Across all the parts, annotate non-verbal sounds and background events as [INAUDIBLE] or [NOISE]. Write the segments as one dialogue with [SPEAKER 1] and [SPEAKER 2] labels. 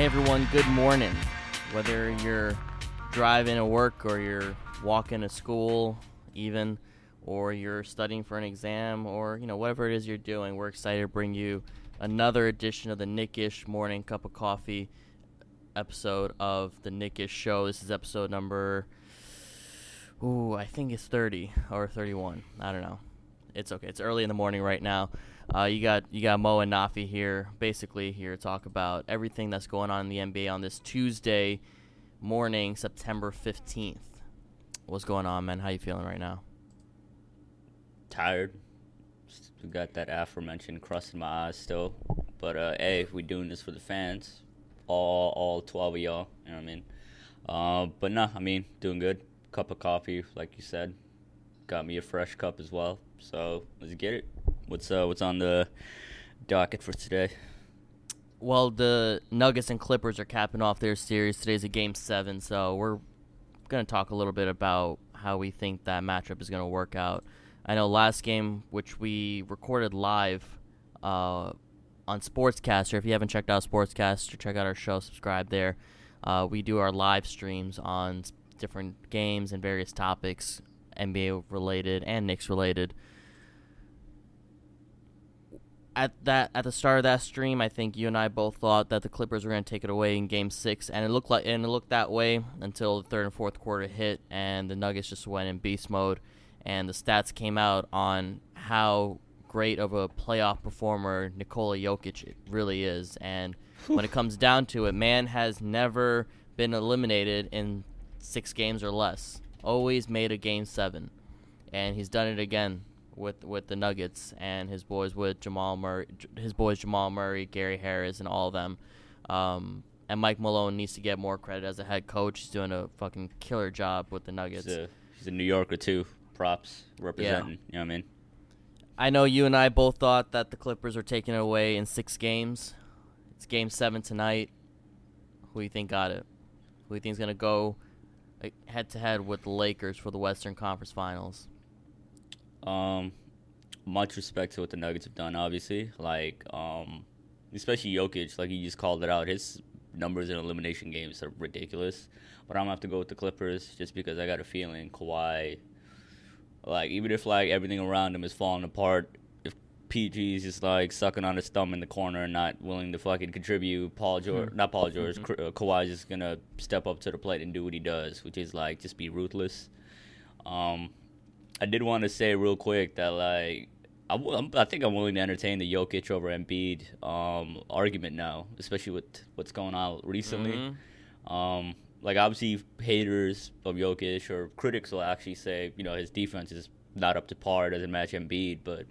[SPEAKER 1] Hey everyone, good morning. Whether you're driving to work or you're walking to school, even, or you're studying for an exam, or you know whatever it is you're doing, we're excited to bring you another edition of the Knick-ish Morning Cup of Coffee episode of the Knick-ish Show. This is episode number, ooh, I think it's 30 or 31. I don't know. It's okay. It's early in the morning right now. Uh, you got you got Mo and Nafi here, basically here to talk about everything that's going on in the NBA on this Tuesday morning, September 15th. What's going on, man? How you feeling right now?
[SPEAKER 2] tired. We got that aforementioned crust in my eyes still. But uh, hey, we doing this for the fans. All all twelve of y'all. You know what I mean? Uh, but nah, I mean, doing good. Cup of coffee, like you said. Got me a fresh cup as well. So let's get it. What's uh what's on the docket for today?
[SPEAKER 1] Well, the Nuggets and Clippers are capping off their series. Today's a game seven, so we're going to talk a little bit about how we think that matchup is going to work out. I know last game, which we recorded live uh, on Sportscastr. If you haven't checked out Sportscastr, check out our show, subscribe there. Uh, we do our live streams on different games and various topics, NBA related and Knicks related at that at the start of that stream, I think you and I both thought that the Clippers were going to take it away in Game Six, and it looked like and it looked that way until the third and fourth quarter hit, and the Nuggets just went in beast mode, and the stats came out on how great of a playoff performer Nikola Jokic really is, and when it comes down to it, man has never been eliminated in six games or less. Always made a game seven, and he's done it again with with the Nuggets and his boys with Jamal Murray, his boys Jamal Murray, Gary Harris, and all of them. Um, and Mike Malone needs to get more credit as a head coach. He's doing a fucking killer job with the Nuggets.
[SPEAKER 2] He's a, he's a New Yorker too. Props representing. You know what I mean?
[SPEAKER 1] I know you and I both thought that the Clippers are taking it away in six games. It's game seven tonight. Who do you think got it? Who do you think's gonna go head to head with the Lakers for the Western Conference Finals?
[SPEAKER 2] Um, much respect to what the Nuggets have done. Obviously, like um, especially Jokic, like you just called it out. His numbers in elimination games are ridiculous. But I'm gonna have to go with the Clippers just because I got a feeling Kawhi, like even if like everything around him is falling apart, if PG is just like sucking on his thumb in the corner and not willing to fucking contribute, Paul George, not Paul George, K- uh, Kawhi's just gonna step up to the plate and do what he does, which is like just be ruthless. Um, I did want to say real quick that like I, w- I think I'm willing to entertain the Jokic over Embiid um, argument now, especially with what's going on recently.
[SPEAKER 1] Mhm.
[SPEAKER 2] Um, like obviously haters of Jokic or critics will actually say you know his defense is not up to par, doesn't match Embiid, but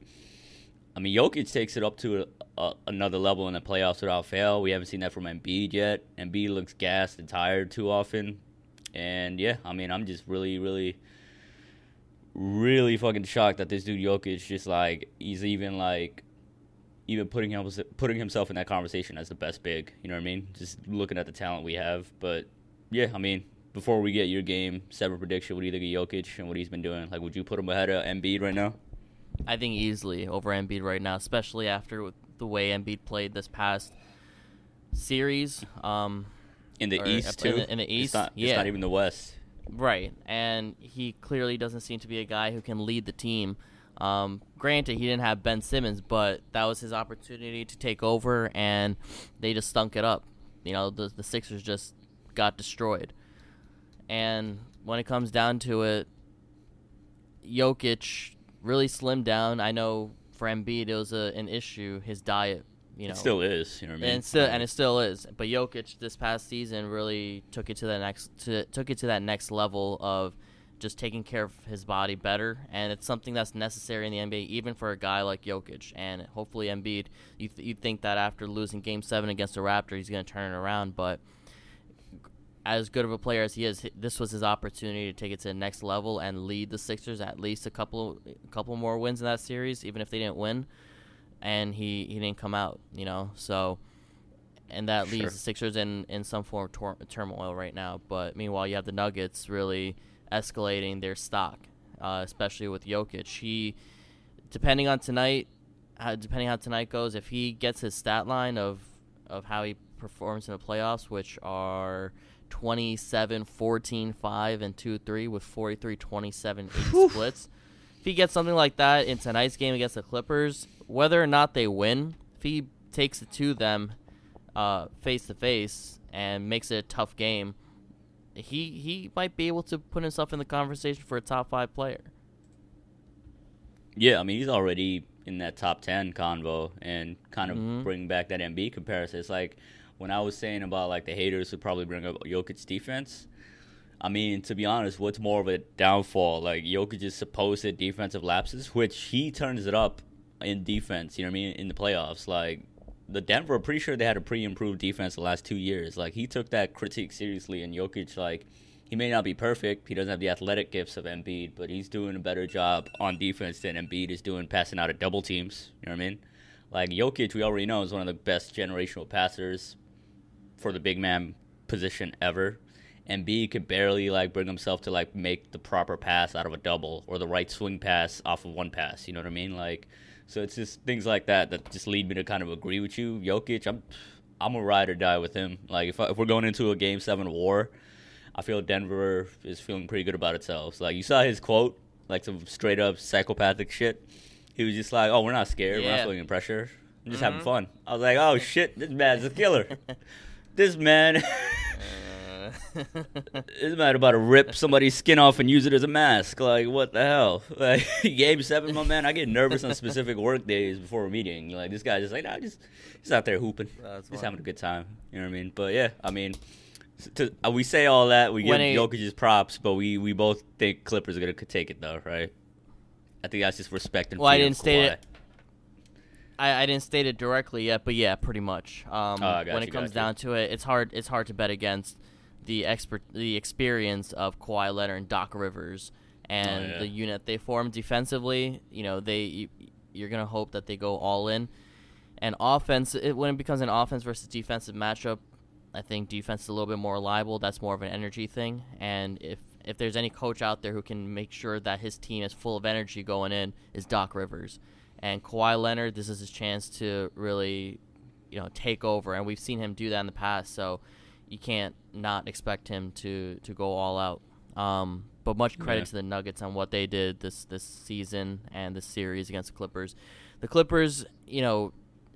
[SPEAKER 2] I mean Jokic takes it up to a, a, another level in the playoffs without fail. We haven't seen that from Embiid yet. Embiid looks gassed and tired too often, and yeah, I mean I'm just really really really fucking shocked that this dude Jokic just like he's even like even putting him putting himself in that conversation as the best big. You know what I mean? Just looking at the talent we have. But yeah, I mean, before we get your game seven prediction, what do you think of Jokic and what he's been doing? Like, would you put him ahead of Embiid right now?
[SPEAKER 1] I think easily over Embiid right now, especially after the way Embiid played this past series. Um,
[SPEAKER 2] In the East
[SPEAKER 1] in
[SPEAKER 2] too.
[SPEAKER 1] the- in the
[SPEAKER 2] It's
[SPEAKER 1] East?
[SPEAKER 2] not,
[SPEAKER 1] Yeah.
[SPEAKER 2] it's not even the West.
[SPEAKER 1] Right, and he clearly doesn't seem to be a guy who can lead the team. Um, granted, he didn't have Ben Simmons, but that was his opportunity to take over, and they just stunk it up. You know, the the Sixers just got destroyed. And when it comes down to it, Jokic really slimmed down. I know for Embiid it was a, an issue, his diet. You know,
[SPEAKER 2] It still is. You know what I mean?
[SPEAKER 1] and still and it still is. But Jokic this past season really took it to the next to took it to that next level of just taking care of his body better, and it's something that's necessary in the NBA, even for a guy like Jokic. And hopefully, Embiid, you th- you think that after losing Game Seven against the Raptors, he's going to turn it around, but as good of a player as he is, this was his opportunity to take it to the next level and lead the Sixers at least a couple a couple more wins in that series, even if they didn't win. And he, he didn't come out, you know. So, and that
[SPEAKER 2] Sure.
[SPEAKER 1] leaves the Sixers in, in some form of tor- turmoil right now. But meanwhile, you have the Nuggets really escalating their stock, uh, especially with Jokic. He, depending on tonight, how, depending on how tonight goes, if he gets his stat line of of how he performs in the playoffs, which are 27, 14, 5, and 2 3 with 43, 27, 8 splits. If he gets something like that in tonight's game against the Clippers, whether or not they win, if he takes it to them face to face and makes it a tough game, he he might be able to put himself in the conversation for a top five player.
[SPEAKER 2] Yeah, I mean he's already in that top ten convo and kind of
[SPEAKER 1] Mhm.
[SPEAKER 2] bring back that Embiid comparison. It's like when I was saying about like the haters would probably bring up Jokic's defense. I mean, to be honest, what's more of a downfall? Like Jokic's supposed defensive lapses, which he turns it up in defense. You know what I mean? In the playoffs, like the Denver, I'm pretty sure they had a pretty improved defense the last two years. Like he took that critique seriously, and Jokic, like he may not be perfect. He doesn't have the athletic gifts of Embiid, but he's doing a better job on defense than Embiid is doing passing out of double teams. You know what I mean? Like Jokic, we already know is one of the best generational passers for the big man position ever. Embiid could barely like bring himself to like make the proper pass out of a double or the right swing pass off of one pass. You know what I mean? Like, so it's just things like that that just lead me to kind of agree with you. Jokic, I'm I'm a ride or die with him. Like if I, if we're going into a game seven war, I feel Denver is feeling pretty good about itself. Like you saw his quote, like some straight up psychopathic shit. He was just like, "Oh, we're not scared. We're not feeling pressure. I'm just having
[SPEAKER 1] Mhm.
[SPEAKER 2] fun." I was like, "Oh shit, this man's a killer. [LAUGHS] this man." [LAUGHS] [LAUGHS] This man about to rip somebody's skin off and use it as a mask. Like, what the hell? [LAUGHS] Like, game seven, my man. I get nervous on specific work days before a meeting. Like, this guy's just like, nah, just he's out there hooping,
[SPEAKER 1] That's fine.
[SPEAKER 2] having a good time. You know what I mean? But yeah, I mean, to, uh, we say all that, we give
[SPEAKER 1] When
[SPEAKER 2] Jokic's props, but we we both think Clippers are gonna take it though, right? I think that's just respect and
[SPEAKER 1] Well, I didn't state it. I, I didn't state it directly yet, but yeah, pretty much. Um,
[SPEAKER 2] Oh,
[SPEAKER 1] when
[SPEAKER 2] you,
[SPEAKER 1] it comes down to it, it's hard. It's hard to bet against the expert, the experience of Kawhi Leonard and Doc Rivers, and
[SPEAKER 2] Oh, yeah.
[SPEAKER 1] the unit they form defensively. You know, they you, you're gonna hope that they go all in, and offense. It, when it becomes an offense versus defensive matchup, I think defense is a little bit more reliable. That's more of an energy thing, and if if there's any coach out there who can make sure that his team is full of energy going in, is Doc Rivers. And Kawhi Leonard, this is his chance to really, you know, take over, and we've seen him do that in the past. So you can't not expect him to to go all out. Um, but much credit
[SPEAKER 2] Yeah.
[SPEAKER 1] to the Nuggets on what they did this this season and this series against the Clippers. The Clippers, you know,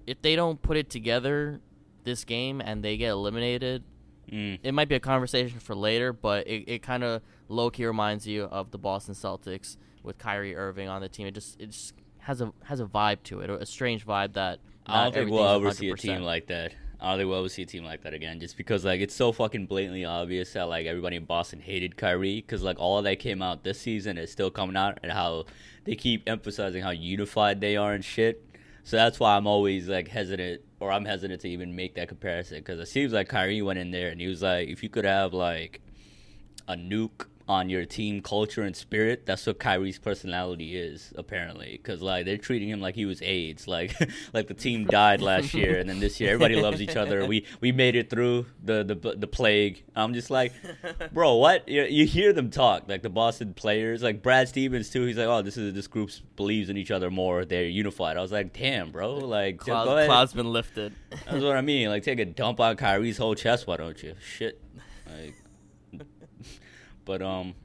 [SPEAKER 1] if they don't put it together this game and they get eliminated,
[SPEAKER 2] Mm.
[SPEAKER 1] it might be a conversation for later, but it, it kind of low key reminds you of the Boston Celtics with Kyrie Irving on the team. It just it just has a has a vibe to it, a strange vibe that
[SPEAKER 2] I don't think we'll ever see a team like that. I don't think we'll ever see a team like that again. Just because like it's so fucking blatantly obvious that like everybody in Boston hated Kyrie because like all that came out this season is still coming out and how they keep emphasizing how unified they are and shit. So that's why I'm always like hesitant or I'm hesitant to even make that comparison because it seems like Kyrie went in there and he was like, if you could have like a nuke on your team culture and spirit. That's what Kyrie's personality is, apparently. Because like they're treating him like he was AIDS. Like [LAUGHS] like the team died last year, and then this year everybody loves each other. We we made it through the the the plague. I'm just like, bro, what? You, you hear them talk like the Boston players, like Brad Stevens too. He's like, oh, this is this group believes in each other more. They're unified. I was like, damn, bro. Like just
[SPEAKER 1] Cloud,
[SPEAKER 2] go ahead.
[SPEAKER 1] cloud's been lifted.
[SPEAKER 2] That's what I mean. Like, take a dump on Kyrie's whole chest. Why don't you? Shit. Like, but um,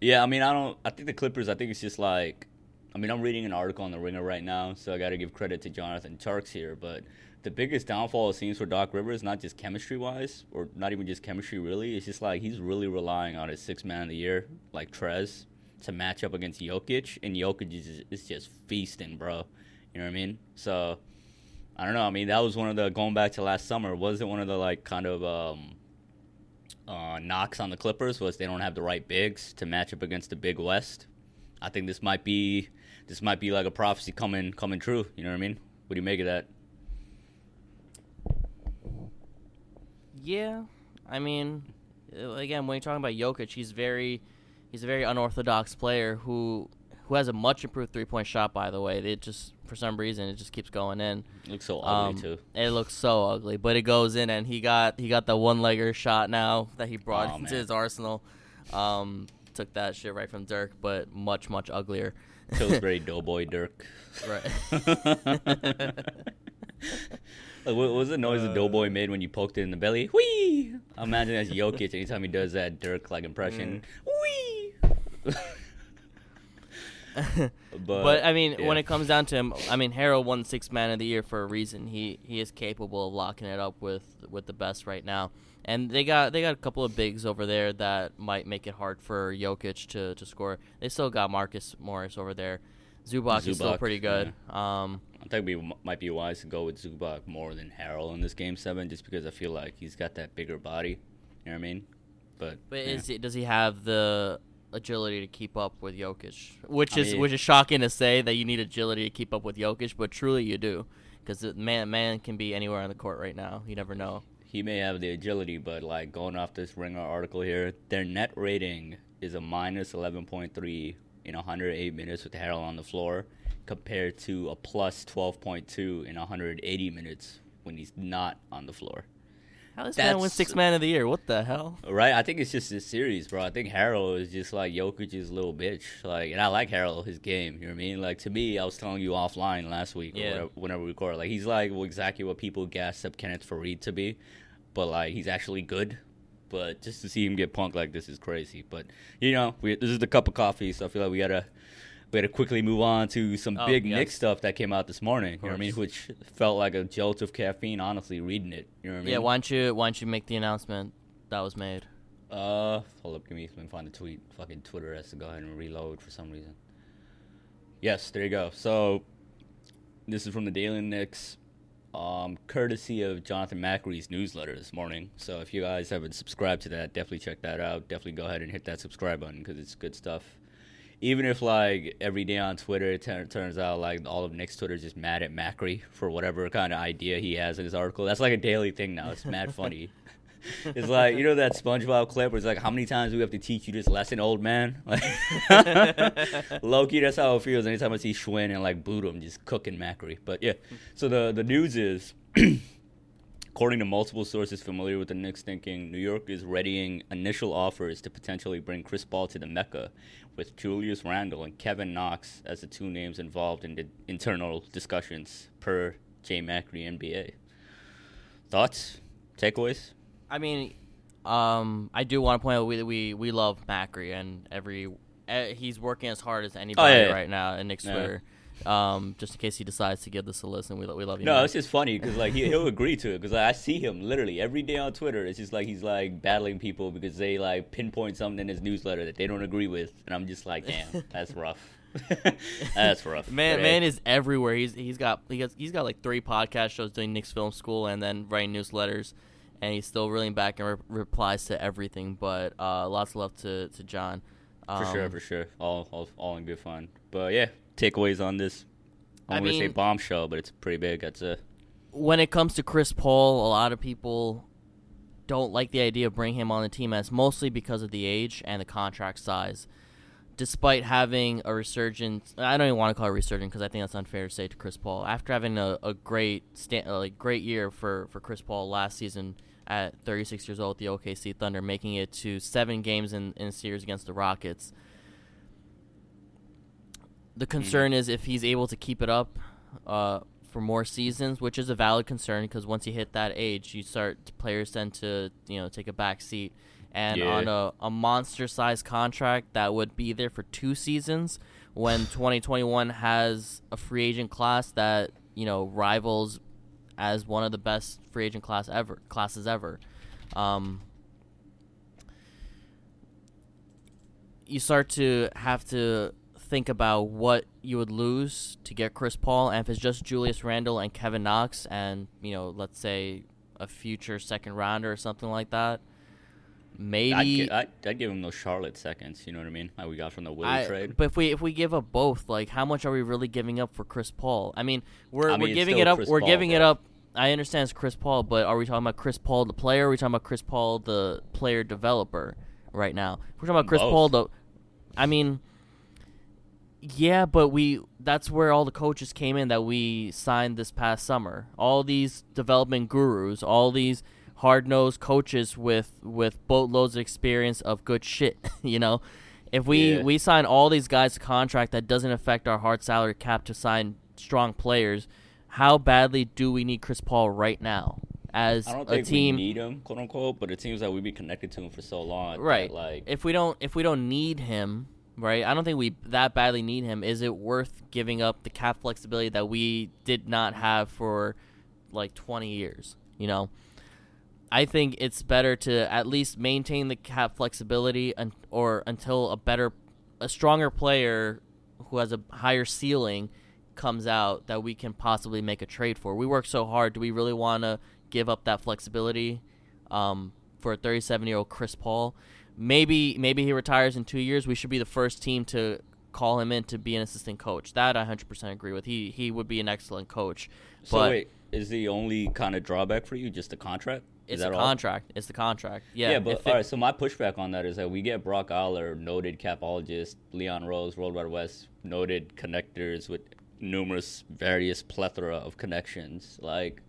[SPEAKER 2] yeah. I mean, I don't. I think the Clippers. I think it's just like. I mean, I'm reading an article on the Ringer right now, so I got to give credit to Jonathan Tjarks here. But the biggest downfall it seems for Doc Rivers, not just chemistry wise, or not even just chemistry really. It's just like he's really relying on his six man of the year, like Trez, to match up against Jokic, and Jokic is, is just feasting, bro. You know what I mean? So I don't know. I mean, that was one of the going back to last summer. Was it one of the like kind of um, uh, knocks on the Clippers? Was they don't have the right bigs to match up against the Big West? I think this might be this might be like a prophecy coming coming true. You know what I mean? What do you make of that?
[SPEAKER 1] Yeah, I mean, uh, again, when you're talking about Jokic, he's very, he's a very unorthodox player who, who has a much improved three point shot. By the way, it just for some reason it just keeps going in.
[SPEAKER 2] looks so ugly
[SPEAKER 1] Um,
[SPEAKER 2] too.
[SPEAKER 1] It looks so ugly, but it goes in, and he got he got the one legger shot now that he brought
[SPEAKER 2] Oh,
[SPEAKER 1] into
[SPEAKER 2] man.
[SPEAKER 1] his arsenal. Um, took that shit right from Dirk, but much much uglier.
[SPEAKER 2] Pillsbury [LAUGHS] Doughboy Dirk.
[SPEAKER 1] Right. [LAUGHS]
[SPEAKER 2] Like, what what was the noise
[SPEAKER 1] Uh,
[SPEAKER 2] the Doughboy made when you poked it in the belly? Whee! I imagine that's Jokic anytime he does that Dirk like impression.
[SPEAKER 1] Mm.
[SPEAKER 2] Whee! [LAUGHS] [LAUGHS] but,
[SPEAKER 1] but I mean, when it comes down to him, I mean, Harrell won six man of the year for a reason. He he is capable of locking it up with with the best right now. And they got they got a couple of bigs over there that might make it hard for Jokic to, to score. They still got Marcus Morris over there. Zubac, is still pretty good. Um,
[SPEAKER 2] I think we might be wise to go with Zubac more than Harrell in this game seven, just because I feel like he's got that bigger body. You know what I mean? But,
[SPEAKER 1] but
[SPEAKER 2] yeah.
[SPEAKER 1] is he, does he have the agility to keep up with Jokic? Which
[SPEAKER 2] I
[SPEAKER 1] is
[SPEAKER 2] mean-
[SPEAKER 1] which is shocking to say that you need agility to keep up with Jokic, but truly you do, because man man can be anywhere on the court right now. You never know.
[SPEAKER 2] he may have the agility, but like going off this Ringer article here, their net rating is a minus 11.3 in 108 minutes with Harrell on the floor, compared to a plus 12.2 in 180 minutes when he's not on the floor.
[SPEAKER 1] How this man win six man of the year? What the hell?
[SPEAKER 2] Right? I think it's just this series, bro. I think Harrell is just like Jokic's little bitch. Like, and I like Harrell, his game. You know what I mean? Like to me, I was telling you offline last week, or
[SPEAKER 1] Yeah.
[SPEAKER 2] whatever, whenever we record. Like he's like well, exactly what people gassed up Kenneth Faried to be, but like he's actually good. But just to see him get punked like this is crazy. But you know, we, this is the cup of coffee, so I feel like we gotta we gotta quickly move on to some
[SPEAKER 1] Oh,
[SPEAKER 2] big
[SPEAKER 1] yes.
[SPEAKER 2] Knicks stuff that came out this morning. You know what I mean? Which felt like a jolt of caffeine. Honestly, reading it. You know what I mean?
[SPEAKER 1] Yeah, why don't you why don't you make the announcement that was made?
[SPEAKER 2] Uh, hold up, give me, let me find the tweet. Fucking Twitter has to go ahead and reload for some reason. Yes, there you go. So, this is from the Daily Knicks, um, courtesy of Jonathan Macri's newsletter this morning. So, if you guys haven't subscribed to that, definitely check that out. Definitely go ahead and hit that subscribe button because it's good stuff. Even if like every day on Twitter it tur- turns out like all of Knicks Twitter is just mad at Macri for whatever kind of idea he has in his article. That's like a daily thing now. It's mad funny. [LAUGHS] It's like you know that SpongeBob clip where it's like, how many times do we have to teach you this lesson, old man? Like, [LAUGHS] Loki, that's how it feels anytime I see Schwinn and like Budum just cooking Macri. But yeah, so the the news is, [CLEARS THROAT] according to multiple sources familiar with the Knicks, thinking New York is readying initial offers to potentially bring Chris Paul to the Mecca, with Julius Randle and Kevin Knox as the two names involved in the internal discussions per J Macri NBA. Thoughts, takeaways?
[SPEAKER 1] I mean, um, I do want to point out we we we love Macri and every uh, he's working as hard as anybody
[SPEAKER 2] Oh, yeah, yeah.
[SPEAKER 1] right now in Knicks
[SPEAKER 2] Yeah.
[SPEAKER 1] Twitter. Um, just in case he decides to give this a listen, we we love you.
[SPEAKER 2] No,
[SPEAKER 1] man.
[SPEAKER 2] it's just funny because like he, he'll agree to it because like, I see him literally every day on Twitter. It's just like he's like battling people because they like pinpoint something in his newsletter that they don't agree with, and I'm just like, damn, [LAUGHS] that's rough. [LAUGHS] that's rough.
[SPEAKER 1] Man,
[SPEAKER 2] But,
[SPEAKER 1] man is everywhere. He's he's got he has, he's got like three podcast shows doing Knicks Film School and then writing newsletters, and he's still reeling back and re- replies to everything. But uh, lots of love to to John.
[SPEAKER 2] for sure,
[SPEAKER 1] Um,
[SPEAKER 2] for sure, all, all all in good fun. But yeah, takeaways on this.
[SPEAKER 1] I
[SPEAKER 2] I'm gonna say
[SPEAKER 1] mean-
[SPEAKER 2] bombshell, but it's pretty big. That's a
[SPEAKER 1] when it comes to Chris Paul, a lot of people don't like the idea of bringing him on the team as mostly because of the age and the contract size. Despite having a resurgence, I don't even want to call it resurgent because I think that's unfair to say to Chris Paul. After having a, a great sta- like great year for, for Chris Paul last season at 36 years old with the OKC Thunder, making it to seven games in, in a series against the Rockets. The concern is if he's able to keep it up uh, for more seasons, which is a valid concern because once you hit that age, you start players tend to you know take a back seat. And
[SPEAKER 2] Yeah.
[SPEAKER 1] on a, a monster sized contract that would be there for two seasons, when [SIGHS] 2021 has a free agent class that you know rivals as one of the best free agent class ever classes ever. Um, you start to have to think about what you would lose to get Chris Paul, and if it's just Julius Randle and Kevin Knox, and you know, let's say a future second rounder or something like that, maybe.
[SPEAKER 2] I'd, gi- I'd, I'd give him those Charlotte seconds. You know what I mean? Like we got from the Willie trade.
[SPEAKER 1] But if we if we give up both, like how much are we really giving up for Chris Paul? I mean, we're
[SPEAKER 2] I mean,
[SPEAKER 1] we're giving it up.
[SPEAKER 2] Chris
[SPEAKER 1] we're
[SPEAKER 2] Paul,
[SPEAKER 1] giving it up. I understand it's Chris Paul, but are we talking about Chris Paul the player? Or are we talking about Chris Paul the player developer right now? We're talking about Chris
[SPEAKER 2] Both.
[SPEAKER 1] Paul the. I mean, yeah, but we that's where all the coaches came in that we signed this past summer. All these development gurus, all these hard nosed coaches with with boatloads of experience of good shit. [LAUGHS] you know, if we
[SPEAKER 2] Yeah.
[SPEAKER 1] we sign all these guys to contract that doesn't affect our hard salary cap to sign strong players, how badly do we need Chris Paul right now as
[SPEAKER 2] I don't
[SPEAKER 1] a team?
[SPEAKER 2] we need him, quote unquote, but it seems like we've been connected to him for so long.
[SPEAKER 1] right.
[SPEAKER 2] like,
[SPEAKER 1] if we don't if we don't need him, right? I don't think we that badly need him. Is it worth giving up the cap flexibility that we did not have for like 20 years, you know? I think it's better to at least maintain the cap flexibility un- or until a better a stronger player who has a higher ceiling comes out that we can possibly make a trade for. We work so hard. Do we really want to give up that flexibility um, for a 37 year old Chris Paul? Maybe maybe he retires in two years. We should be the first team to call him in to be an assistant coach. That I 100% agree with. He he would be an excellent coach.
[SPEAKER 2] so
[SPEAKER 1] but
[SPEAKER 2] wait, is the only kind of drawback for you just the contract? Is
[SPEAKER 1] it's
[SPEAKER 2] that
[SPEAKER 1] the
[SPEAKER 2] all?
[SPEAKER 1] contract. It's the contract. Yeah.
[SPEAKER 2] Yeah, but
[SPEAKER 1] if it-
[SPEAKER 2] all right. So my pushback on that is that we get Brock Aller, noted capologist, Leon Rose, World Wide Wes, noted connectors with numerous, various plethora of connections. Like,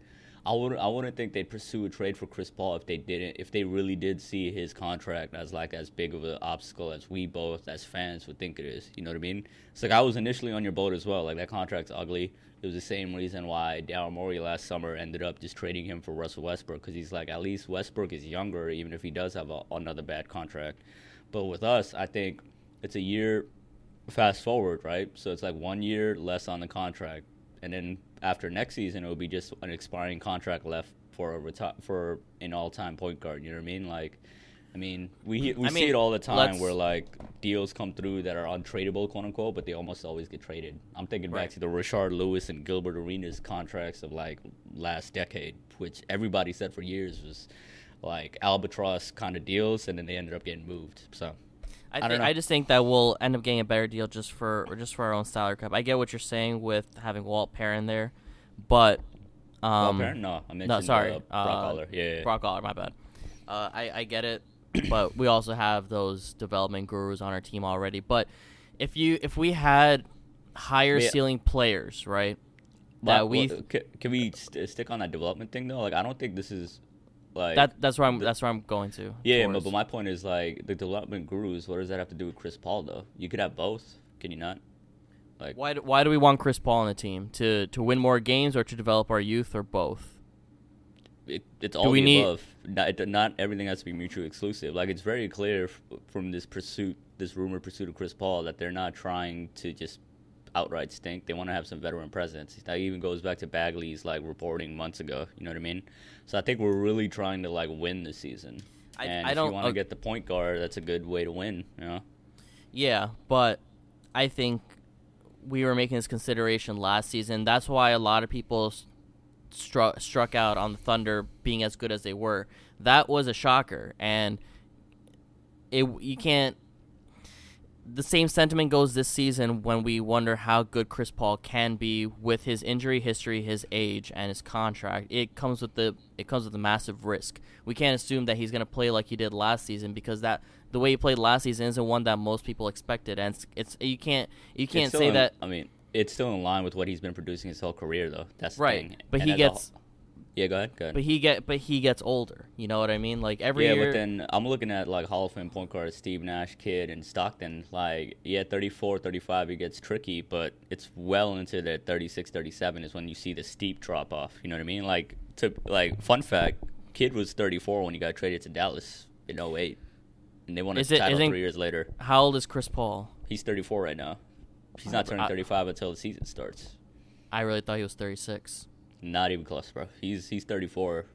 [SPEAKER 2] I wouldn't, I wouldn't think they'd pursue a trade for Chris Paul if they didn't, if they really did see his contract as like as big of an obstacle as we both as fans would think it is. You know what I mean? It's like I was initially on your boat as well. Like that contract's ugly. It was the same reason why Daryl Morey last summer ended up just trading him for Russell Westbrook because he's like at least Westbrook is younger, even if he does have a, another bad contract. But with us, I think it's a year fast forward, right? So it's like one year less on the contract, and then after next season, it will be just an expiring contract left for a reti- for an all-time point guard. You know what I mean? Like, I mean, we we
[SPEAKER 1] I
[SPEAKER 2] see
[SPEAKER 1] mean,
[SPEAKER 2] it all the time where like deals come through that are untradeable, quote unquote, but they almost always get traded. I'm thinking
[SPEAKER 1] Right.
[SPEAKER 2] back to the Rashard Lewis and Gilbert Arenas contracts of like last decade, which everybody said for years was like albatross kind of deals, and then they ended up getting moved. So.
[SPEAKER 1] I,
[SPEAKER 2] I don't know.
[SPEAKER 1] I just think that we'll end up getting a better deal just for or just for our own salary cap. I get what you're saying with having Walt Perrin there, but um,
[SPEAKER 2] Well, Perrin? no, I mentioned
[SPEAKER 1] no, sorry,
[SPEAKER 2] uh, Brock
[SPEAKER 1] uh,
[SPEAKER 2] Aller. Yeah, yeah, yeah.
[SPEAKER 1] Brock Aller, my bad. Uh, I I get it, but we also have those development gurus on our team already. But if you if we had higher
[SPEAKER 2] Yeah.
[SPEAKER 1] ceiling players, right? That we
[SPEAKER 2] what- ca- can we st- stick on that development thing though? Like, I don't think this is like
[SPEAKER 1] that that's where I'm
[SPEAKER 2] the-
[SPEAKER 1] that's where I'm going to.
[SPEAKER 2] Yeah, but,
[SPEAKER 1] towards.
[SPEAKER 2] but my point is like the development gurus. What does that have to do with Chris Paul though? You could have both. Can you not? Like,
[SPEAKER 1] why do, why do we want Chris Paul on the team to to win more games or to develop our youth or both?
[SPEAKER 2] it, it's all
[SPEAKER 1] we need-
[SPEAKER 2] above. Not, it- not everything has to be mutually exclusive. Like it's very clear f- from this pursuit, this rumored pursuit of Chris Paul, that they're not trying to just outright stink. They want to have some veteran presence. That even goes back to Begley's like reporting months ago. You know what I mean? So I think we're really trying to like win this season.
[SPEAKER 1] I-
[SPEAKER 2] and
[SPEAKER 1] I
[SPEAKER 2] if
[SPEAKER 1] don't
[SPEAKER 2] you want to
[SPEAKER 1] ag-
[SPEAKER 2] get the point guard, that's a good way to win. You know?
[SPEAKER 1] Yeah, but I think we were making this consideration last season. That's why a lot of people struck struck out on the Thunder being as good as they were. That was a shocker, and it you can't. The same sentiment goes this season when we wonder how good Chris Paul can be with his injury history, his age, and his contract. It comes with the it comes with a massive risk. We can't assume that he's going to play like he did last season because that the way he played last season isn't one that most people expected, and it's, it's you can't you can't say
[SPEAKER 2] in-
[SPEAKER 1] that
[SPEAKER 2] I mean, it's still in line with what he's been producing his whole career, though. That's the
[SPEAKER 1] right.
[SPEAKER 2] thing.
[SPEAKER 1] But
[SPEAKER 2] And
[SPEAKER 1] he
[SPEAKER 2] a
[SPEAKER 1] gets
[SPEAKER 2] whole- yeah, go ahead. Go ahead.
[SPEAKER 1] but he get but he gets older. You know what I mean? Like every
[SPEAKER 2] yeah,
[SPEAKER 1] year.
[SPEAKER 2] but then I'm looking at like Hall of Fame point guards, Steve Nash, Kidd, and Stockton. Like, yeah, 34, 35, it gets tricky, but it's well into the 36, 37 is when you see the steep drop off. You know what I mean? Like, to like fun fact, Kidd was 34 when he got traded to Dallas in 08. and they won a
[SPEAKER 1] Is
[SPEAKER 2] title three years later.
[SPEAKER 1] how old is Chris Paul?
[SPEAKER 2] He's 34 right now. He's not turning
[SPEAKER 1] I-
[SPEAKER 2] 35 until the season starts.
[SPEAKER 1] I really thought he was 36.
[SPEAKER 2] Not even close, bro. He's he's 34,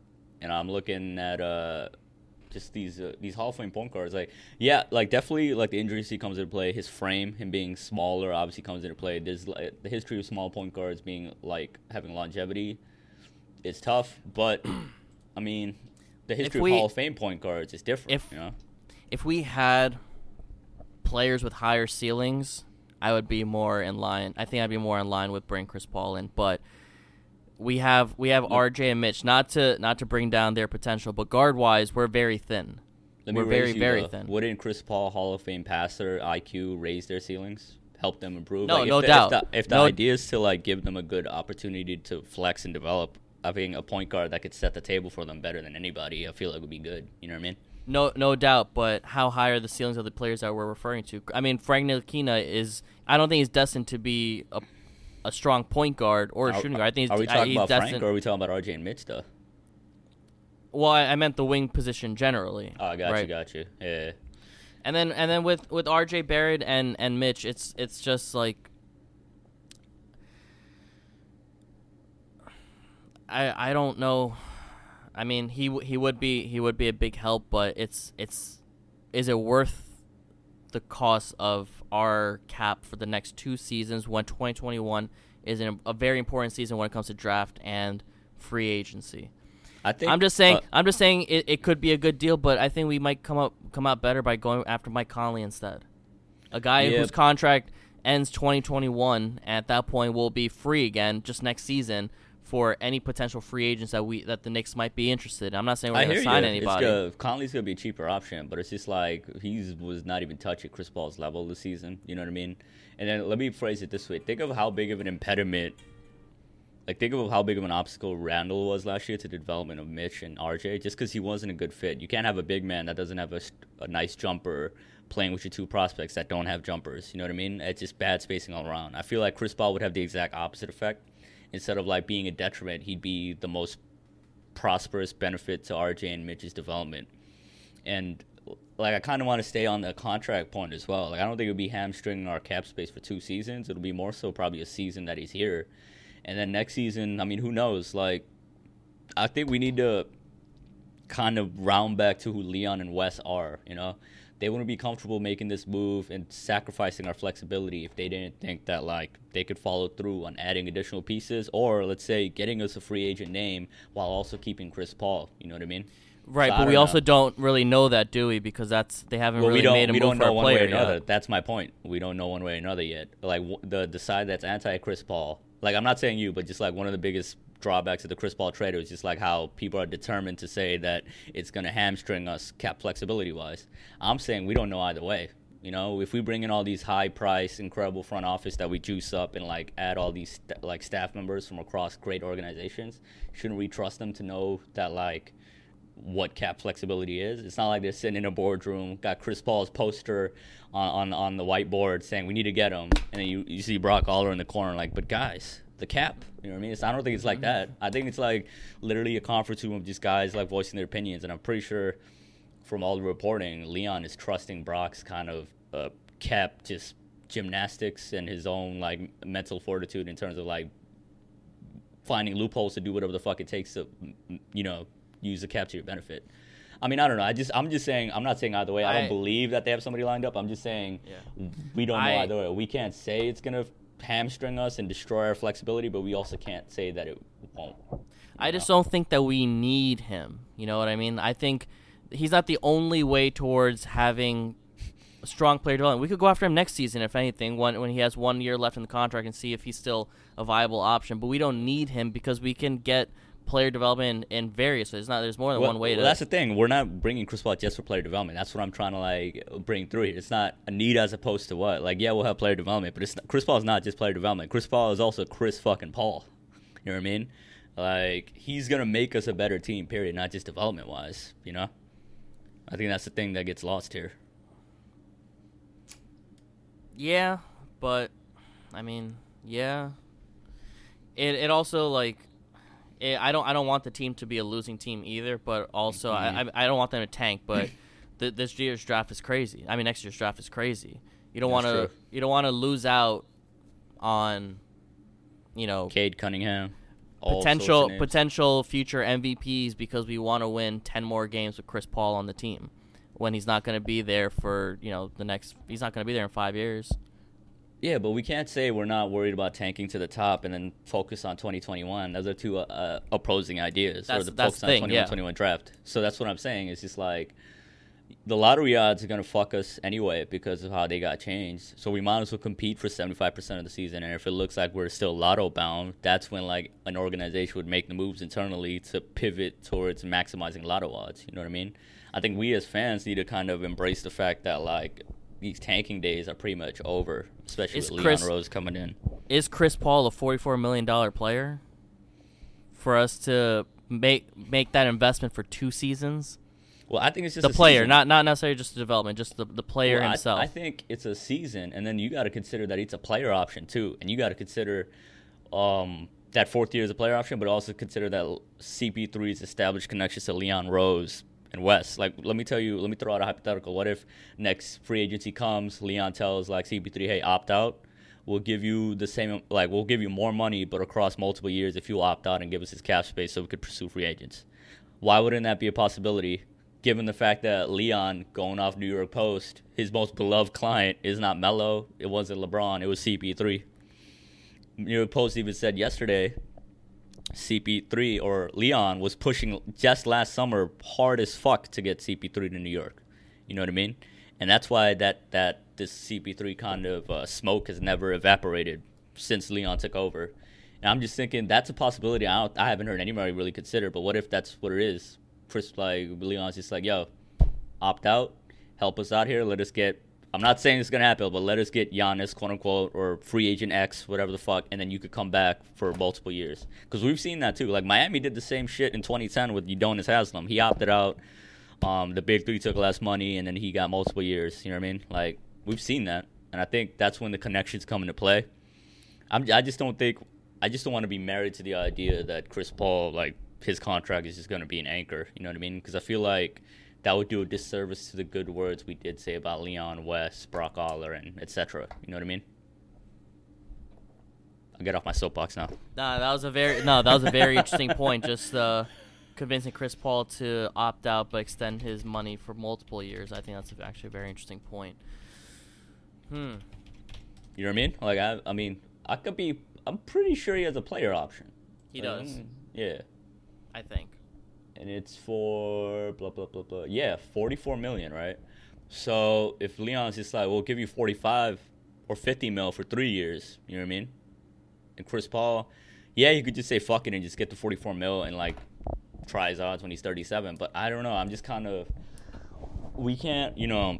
[SPEAKER 2] and I'm looking at uh just these uh, these Hall of Fame point guards. Like, yeah, like definitely like the injuries he comes into play. His frame, him being smaller, obviously comes into play. There's like, the history of small point guards being like having longevity. It's tough, but I mean, the history
[SPEAKER 1] we-
[SPEAKER 2] of Hall of Fame point guards is different.
[SPEAKER 1] if-
[SPEAKER 2] you know,
[SPEAKER 1] If we had players with higher ceilings, I would be more in line. I think I'd be more in line with bringing Chris Paul in, but we have we have RJ and Mitch. Not to not to bring down their potential, but guard wise, we're very thin.
[SPEAKER 2] Let
[SPEAKER 1] We're very very
[SPEAKER 2] though.
[SPEAKER 1] thin.
[SPEAKER 2] Wouldn't Chris Paul, Hall of Fame passer, IQ raise their ceilings, help them improve?
[SPEAKER 1] No,
[SPEAKER 2] Like,
[SPEAKER 1] no
[SPEAKER 2] if the,
[SPEAKER 1] doubt.
[SPEAKER 2] If the, if the
[SPEAKER 1] No-
[SPEAKER 2] idea is to like give them a good opportunity to flex and develop, having a point guard that could set the table for them better than anybody, I feel like would be good. You know what I mean?
[SPEAKER 1] No, no doubt. But how high are the ceilings of the players that we're referring to? I mean, Frank Ntilikina is. I don't think he's destined to be a, a strong point guard or a
[SPEAKER 2] Are-
[SPEAKER 1] shooting guard. I think
[SPEAKER 2] are we talking
[SPEAKER 1] he's
[SPEAKER 2] about. Frank or are we talking about RJ and Mitch though?
[SPEAKER 1] well, I, I meant the wing position generally.
[SPEAKER 2] Oh, I got you, got you. Yeah.
[SPEAKER 1] And then and then with with RJ Barrett and and Mitch, it's it's just like I I don't know. I mean, he he would be he would be a big help, but it's it's is it worth the cost of our cap for the next two seasons when 2021 is an, a very important season when it comes to draft and free agency.
[SPEAKER 2] I think
[SPEAKER 1] I'm just saying.
[SPEAKER 2] uh,
[SPEAKER 1] I'm just saying it, it could be a good deal, but I think we might come up come out better by going after Mike Conley instead, a guy
[SPEAKER 2] Yeah.
[SPEAKER 1] whose contract ends 2021. And at that point, will be free again just next season for any potential free agents that we that the Knicks might be interested. in. I'm not saying we're going to sign
[SPEAKER 2] you.
[SPEAKER 1] anybody.
[SPEAKER 2] It's good. Conley's gonna be a cheaper option, but it's just like he was not even touching Chris Paul's level this season. You know what I mean? And then let me phrase it this way: Think of how big of an impediment, like think of how big of an obstacle Randle was last year to the development of Mitch and RJ. Just because he wasn't a good fit, you can't have a big man that doesn't have a, a nice jumper playing with your two prospects that don't have jumpers. You know what I mean? It's just bad spacing all around. I feel like Chris Paul would have the exact opposite effect. Instead of like being a detriment, he'd be the most prosperous benefit to RJ and Mitch's development. And like I kind of want to stay on the contract point as well. Like I don't think it'll be hamstringing our cap space for two seasons. It'll be more so probably a season that he's here, and then next season. I mean, who knows? Like I think we need to kind of round back to who Leon and Wes are. You know, they wouldn't be comfortable making this move and sacrificing our flexibility if they didn't think that like they could follow through on adding additional pieces, or let's say getting us a free agent name while also keeping Chris Paul. You know what I mean?
[SPEAKER 1] right,
[SPEAKER 2] So
[SPEAKER 1] but we
[SPEAKER 2] don't
[SPEAKER 1] also don't really know that, do we? Because that's they haven't
[SPEAKER 2] Well,
[SPEAKER 1] really made a
[SPEAKER 2] we
[SPEAKER 1] move
[SPEAKER 2] don't
[SPEAKER 1] for
[SPEAKER 2] know
[SPEAKER 1] a
[SPEAKER 2] one way or another.
[SPEAKER 1] yet.
[SPEAKER 2] That's my point. We don't know one way or another yet. Like w- the the side that's anti Chris Paul. Like I'm not saying you, but just like one of the biggest drawbacks of the Chris Paul trade is just like how people are determined to say that it's going to hamstring us cap flexibility wise. I'm saying we don't know either way. You know, if we bring in all these high price, incredible front office that we juice up and like add all these st- like staff members from across great organizations, shouldn't we trust them to know that like what cap flexibility is. It's not like they're sitting in a boardroom, got Chris Paul's poster on, on, on the whiteboard saying we need to get him, and then you, you see Brock Aller in the corner like, but guys, the cap. You know what I mean? It's, I don't think it's like that. I think it's like literally a conference room of just guys like voicing their opinions, and I'm pretty sure from all the reporting, Leon is trusting Brock's kind of uh, cap just gymnastics and his own like mental fortitude in terms of like finding loopholes to do whatever the fuck it takes to, you know, use the cap to your benefit. I mean, I don't know. I just, I'm just saying. I'm not saying either way. I,
[SPEAKER 1] I-
[SPEAKER 2] don't believe that they have somebody lined up. I'm just saying
[SPEAKER 1] Yeah.
[SPEAKER 2] we don't know
[SPEAKER 1] I-
[SPEAKER 2] either way. We can't say it's gonna hamstring us and destroy our flexibility, but we also can't say that it won't.
[SPEAKER 1] I just don't think that we need him. You know what I mean? I think he's not the only way towards having a strong player development. We could go after him next season, if anything, when when he has one year left in the contract, and see if he's still a viable option. But we don't need him because we can get player development in, in various ways. It's not there's more than
[SPEAKER 2] Well,
[SPEAKER 1] one way
[SPEAKER 2] well,
[SPEAKER 1] to.
[SPEAKER 2] that's the thing. We're not bringing Chris Paul just for player development. That's what I'm trying to like bring through here. It's not a need as opposed to what. Like, yeah, we'll have player development, but it's not, Chris Paul is not just player development. Chris Paul is also Chris fucking Paul. You know what I mean? Like, he's gonna make us a better team. Period. Not just development wise. You know. I think that's the thing that gets lost here.
[SPEAKER 1] Yeah, but I mean, yeah. It it also like it, I don't I don't want the team to be a losing team either, but also I, mm-hmm. I I don't want them to tank. But [LAUGHS] th- this year's draft is crazy. I mean, next year's draft is crazy. You don't want to you don't want to lose out on you know
[SPEAKER 2] Cade Cunningham.
[SPEAKER 1] potential
[SPEAKER 2] sorts of names.
[SPEAKER 1] potential future MVPs because we want to win 10 more games with Chris Paul on the team when he's not going to be there for, you know, the next he's not going to be there in 5 years.
[SPEAKER 2] Yeah, but we can't say we're not worried about tanking to the top and then focus on 2021. Those are two uh, uh, opposing ideas.
[SPEAKER 1] That's-
[SPEAKER 2] or the
[SPEAKER 1] that's
[SPEAKER 2] focus
[SPEAKER 1] the
[SPEAKER 2] on
[SPEAKER 1] thing, yeah.
[SPEAKER 2] 21 draft. So that's what I'm saying. It's just like, the lottery odds are gonna fuck us anyway because of how they got changed. So we might as well compete for seventy five percent of the season. And if it looks like we're still lotto bound, that's when like an organization would make the moves internally to pivot towards maximizing lotto odds. You know what I mean? I think we as fans need to kind of embrace the fact that like these tanking days are pretty much over, especially
[SPEAKER 1] Is
[SPEAKER 2] with
[SPEAKER 1] Chris-
[SPEAKER 2] Leon Rose coming in.
[SPEAKER 1] Is Chris Paul a forty-four million dollar player for us to make make that investment for two seasons?
[SPEAKER 2] Well, I think it's just
[SPEAKER 1] The
[SPEAKER 2] a
[SPEAKER 1] player,
[SPEAKER 2] season.
[SPEAKER 1] not not necessarily just the development, just the, the player
[SPEAKER 2] Well, I-
[SPEAKER 1] himself.
[SPEAKER 2] I, think it's a season, and then you got to consider that it's a player option too, and you got to consider um, that fourth year is a player option, but also consider that CP3's established connections to Leon Rose and Wes. Like, let me tell you, let me throw out a hypothetical. What if next free agency comes, Leon tells like CP3, hey, opt out. We'll give you the same, like we'll give you more money, but across multiple years if you opt out and give us his cap space so we could pursue free agents. Why wouldn't that be a possibility? Given the fact that Leon, going off New York Post, his most beloved client is not Melo, it wasn't LeBron, it was CP3. New York Post even said yesterday, CP3 or Leon was pushing just last summer hard as fuck to get CP3 to New York. You know what I mean? And that's why that that this CP3 kind of uh, smoke has never evaporated since Leon took over. And I'm just thinking that's a possibility. I I haven't heard anybody really consider. But what if that's what it is? Chris like Leon's just like, yo, opt out, help us out here. Let us get. I'm not saying it's gonna happen, but let us get Giannis, quote unquote, or free agent X, whatever the fuck, and then you could come back for multiple years. Because we've seen that too. Like Miami did the same shit in 2010 with Udonis Haslam. He opted out. Um, the big three took less money, and then he got multiple years. You know what I mean? Like we've seen that, and I think that's when the connections come into play. I'm, I just don't think. I just don't want to be married to the idea that Chris Paul, like his contract, is just going to be an anchor. You know what I mean? Because I feel like that would do a disservice to the good words we did say about Leon Wes, Brock Aller, and etc. You know what I mean? I'll get off my soapbox now.
[SPEAKER 1] No, that was a very no, that was a very interesting point. Just uh, convincing Chris Paul to opt out but extend his money for multiple years. I think that's actually a very interesting point. Hmm.
[SPEAKER 2] You know what I mean? Like I, I mean, I could be. I'm pretty sure he has a player option.
[SPEAKER 1] He
[SPEAKER 2] Like,
[SPEAKER 1] does,
[SPEAKER 2] Yeah.
[SPEAKER 1] I think.
[SPEAKER 2] And it's for blah blah blah blah. Yeah, forty-four million, right? So if Leon's just like, we'll give you forty-five or fifty mil for three years, you know what I mean? And Chris Paul, yeah, you could just say fuck it and just get the forty-four mil and like try his odds when he's thirty-seven. But I don't know. I'm just kind of, we can't, you know,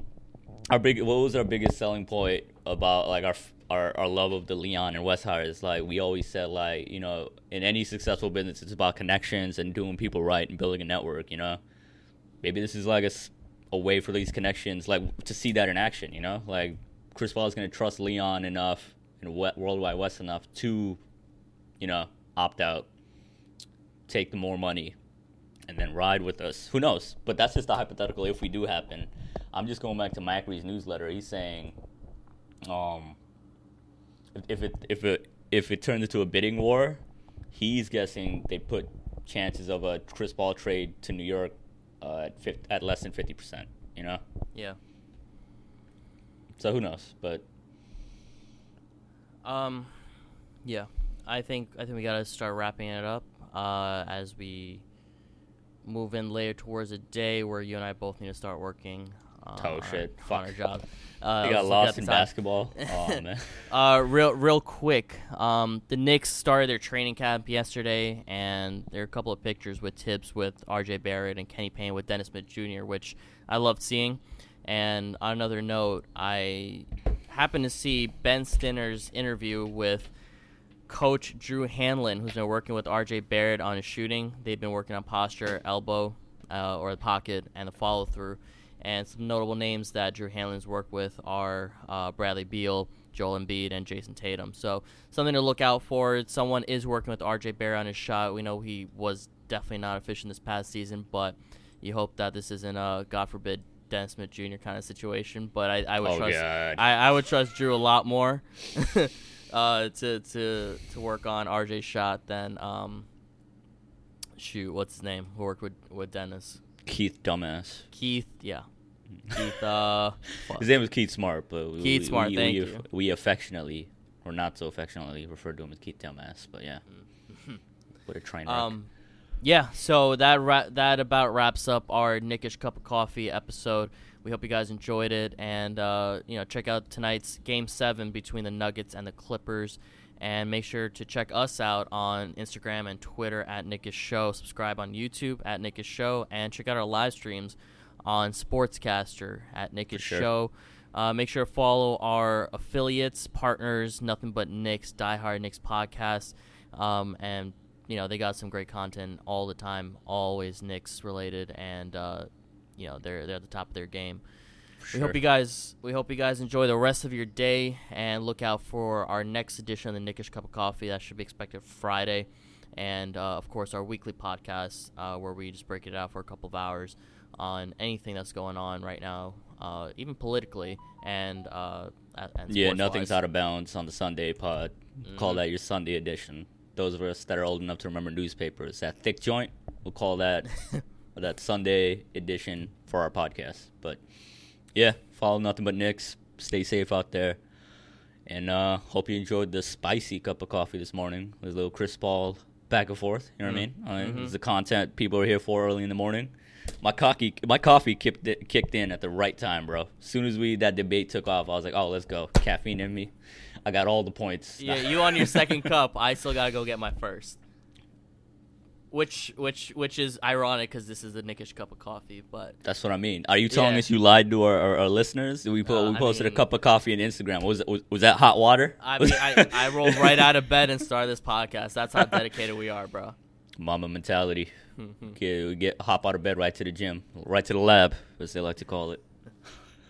[SPEAKER 2] our big. What was our biggest selling point about like our our, our love of the Leon and Wes is Like we always said, like you know, in any successful business, it's about connections and doing people right and building a network. You know, maybe this is like a way for these connections, like to see that in action. You know, like Chris Paul is going to trust Leon enough and Worldwide Wes enough to, you know, opt out, take the more money, and then ride with us. Who knows? But that's just a hypothetical if we do happen. I'm just going back to Macri's newsletter. He's saying, um, if- it if it if it turns into a bidding war, he's guessing they put chances of a Chris Paul trade to New York uh, at 50, at less than fifty percent. You know,
[SPEAKER 1] Yeah.
[SPEAKER 2] so who knows? But
[SPEAKER 1] Um, yeah, I think I think we gotta start wrapping it up uh, as we move in later towards a day where you and I both need to start working.
[SPEAKER 2] Oh, shit.
[SPEAKER 1] on our
[SPEAKER 2] Fuck.
[SPEAKER 1] job. [LAUGHS] Uh,
[SPEAKER 2] got lost in basketball. [LAUGHS] Oh man. [LAUGHS]
[SPEAKER 1] Uh, real, real quick. Um, the Knicks started their training camp yesterday, and there are a couple of pictures with tips with R.J. Barrett and Kenny Payne with Dennis Smith Jr., which I loved seeing. And on another note, I happened to see Ben Stinar's interview with Coach Drew Hanlen, who's been working with R.J. Barrett on his shooting. They've been working on posture, elbow, uh, or the pocket, and the follow through. And some notable names that Drew Hanlen's worked with are uh, Bradley Beal, Joel Embiid, and Jayson Tatum. So something to look out for. Someone is working with R.J. Barrett on his shot. We know he was definitely not efficient this past season, but you hope that this isn't a God forbid Dennis Smith Jr. kind of situation. But I, I would
[SPEAKER 2] Oh,
[SPEAKER 1] trust I, I would trust Drew a lot more [LAUGHS] uh, to to to work on RJ's shot than um, shoot what's his name who worked with with Dennis
[SPEAKER 2] Keith dumbass.
[SPEAKER 1] Keith yeah Keith uh. [LAUGHS]
[SPEAKER 2] His name was Keith Smart, but we,
[SPEAKER 1] Keith
[SPEAKER 2] we,
[SPEAKER 1] Smart,
[SPEAKER 2] we,
[SPEAKER 1] thank
[SPEAKER 2] we,
[SPEAKER 1] you.
[SPEAKER 2] we affectionately or not so affectionately refer to him as Keith Dumbass. But yeah, what a train wreck.
[SPEAKER 1] um yeah, so that ra- that about wraps up our Knick-ish Cup of Coffee episode. We hope you guys enjoyed it, and uh, you know, check out tonight's Game Seven between the Nuggets and the Clippers, and make sure to check us out on Instagram and Twitter at Knick-ish Show. Subscribe on YouTube at Knick-ish Show, and check out our live streams on Sportscastr at Knick-ish
[SPEAKER 2] sure.
[SPEAKER 1] Show. Uh, make sure to follow our affiliates, partners, Nothing But Knicks, Die Hard Knicks podcast, um, and you know they got some great content all the time, always Knicks related, and uh, you know they're they're at the top of their game. We hope you guys we hope you guys enjoy the rest of your day and look out for our next edition of the Knick-ish Cup of Coffee that should be expected Friday, and uh, of course our weekly podcast uh, where we just break it out for a couple of hours on anything that's going on right now, uh, even politically and uh, and
[SPEAKER 2] Yeah, nothing's out of bounds on the Sunday pod. Call
[SPEAKER 1] Mhm.
[SPEAKER 2] that your Sunday edition. Those of us that are old enough to remember newspapers, that thick joint, we'll call that [LAUGHS] that Sunday edition for our podcast. But yeah, follow nothing but Knicks. Stay safe out there, and uh, hope you enjoyed the spicy cup of coffee this morning. With a little Chris Paul back and forth. You know what I mean? I mean,
[SPEAKER 1] Mhm.
[SPEAKER 2] It's the content people are here for early in the morning. My coffee, my coffee kicked it, kicked in at the right time, bro. As soon as we that debate took off, I was like, "Oh, let's go." Caffeine in me. I got all the points.
[SPEAKER 1] Yeah, you on your second [LAUGHS] cup. I still gotta go get my first. Which which which is ironic because this is a Knick-ish cup of coffee, but
[SPEAKER 2] That's what I mean. Are you telling
[SPEAKER 1] Yeah.
[SPEAKER 2] us you lied to our, our, our listeners? We
[SPEAKER 1] Uh,
[SPEAKER 2] we
[SPEAKER 1] I
[SPEAKER 2] posted
[SPEAKER 1] mean-
[SPEAKER 2] a cup of coffee on Instagram. Was, was was that hot water?
[SPEAKER 1] I mean I, I rolled right out of bed and started this podcast. That's how [LAUGHS] dedicated we are, bro.
[SPEAKER 2] Mamba mentality.
[SPEAKER 1] Mm-hmm.
[SPEAKER 2] Okay, we get hop out of bed right to the gym, right to the lab, as they like to call it.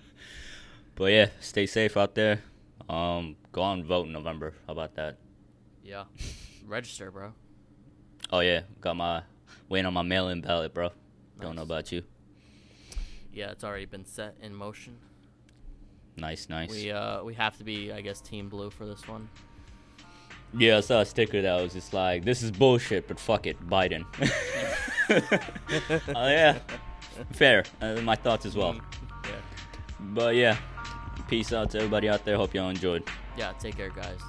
[SPEAKER 2] [LAUGHS] but yeah, stay safe out there. Um, go on and vote in November. How about that?
[SPEAKER 1] Yeah, [LAUGHS] register, bro.
[SPEAKER 2] Oh yeah, got my waiting on my mail-in ballot, bro. Don't know about you.
[SPEAKER 1] Yeah, it's already been set in motion.
[SPEAKER 2] Nice, nice.
[SPEAKER 1] We uh we have to be, I guess, team blue for this one.
[SPEAKER 2] Yeah, I saw a sticker that was just like, "This is bullshit, but fuck it, Biden." [LAUGHS] oh yeah, fair. Uh, my thoughts as well.
[SPEAKER 1] Mm, Yeah,
[SPEAKER 2] But yeah, peace out to everybody out there. Hope y'all enjoyed.
[SPEAKER 1] yeah. Take care, guys.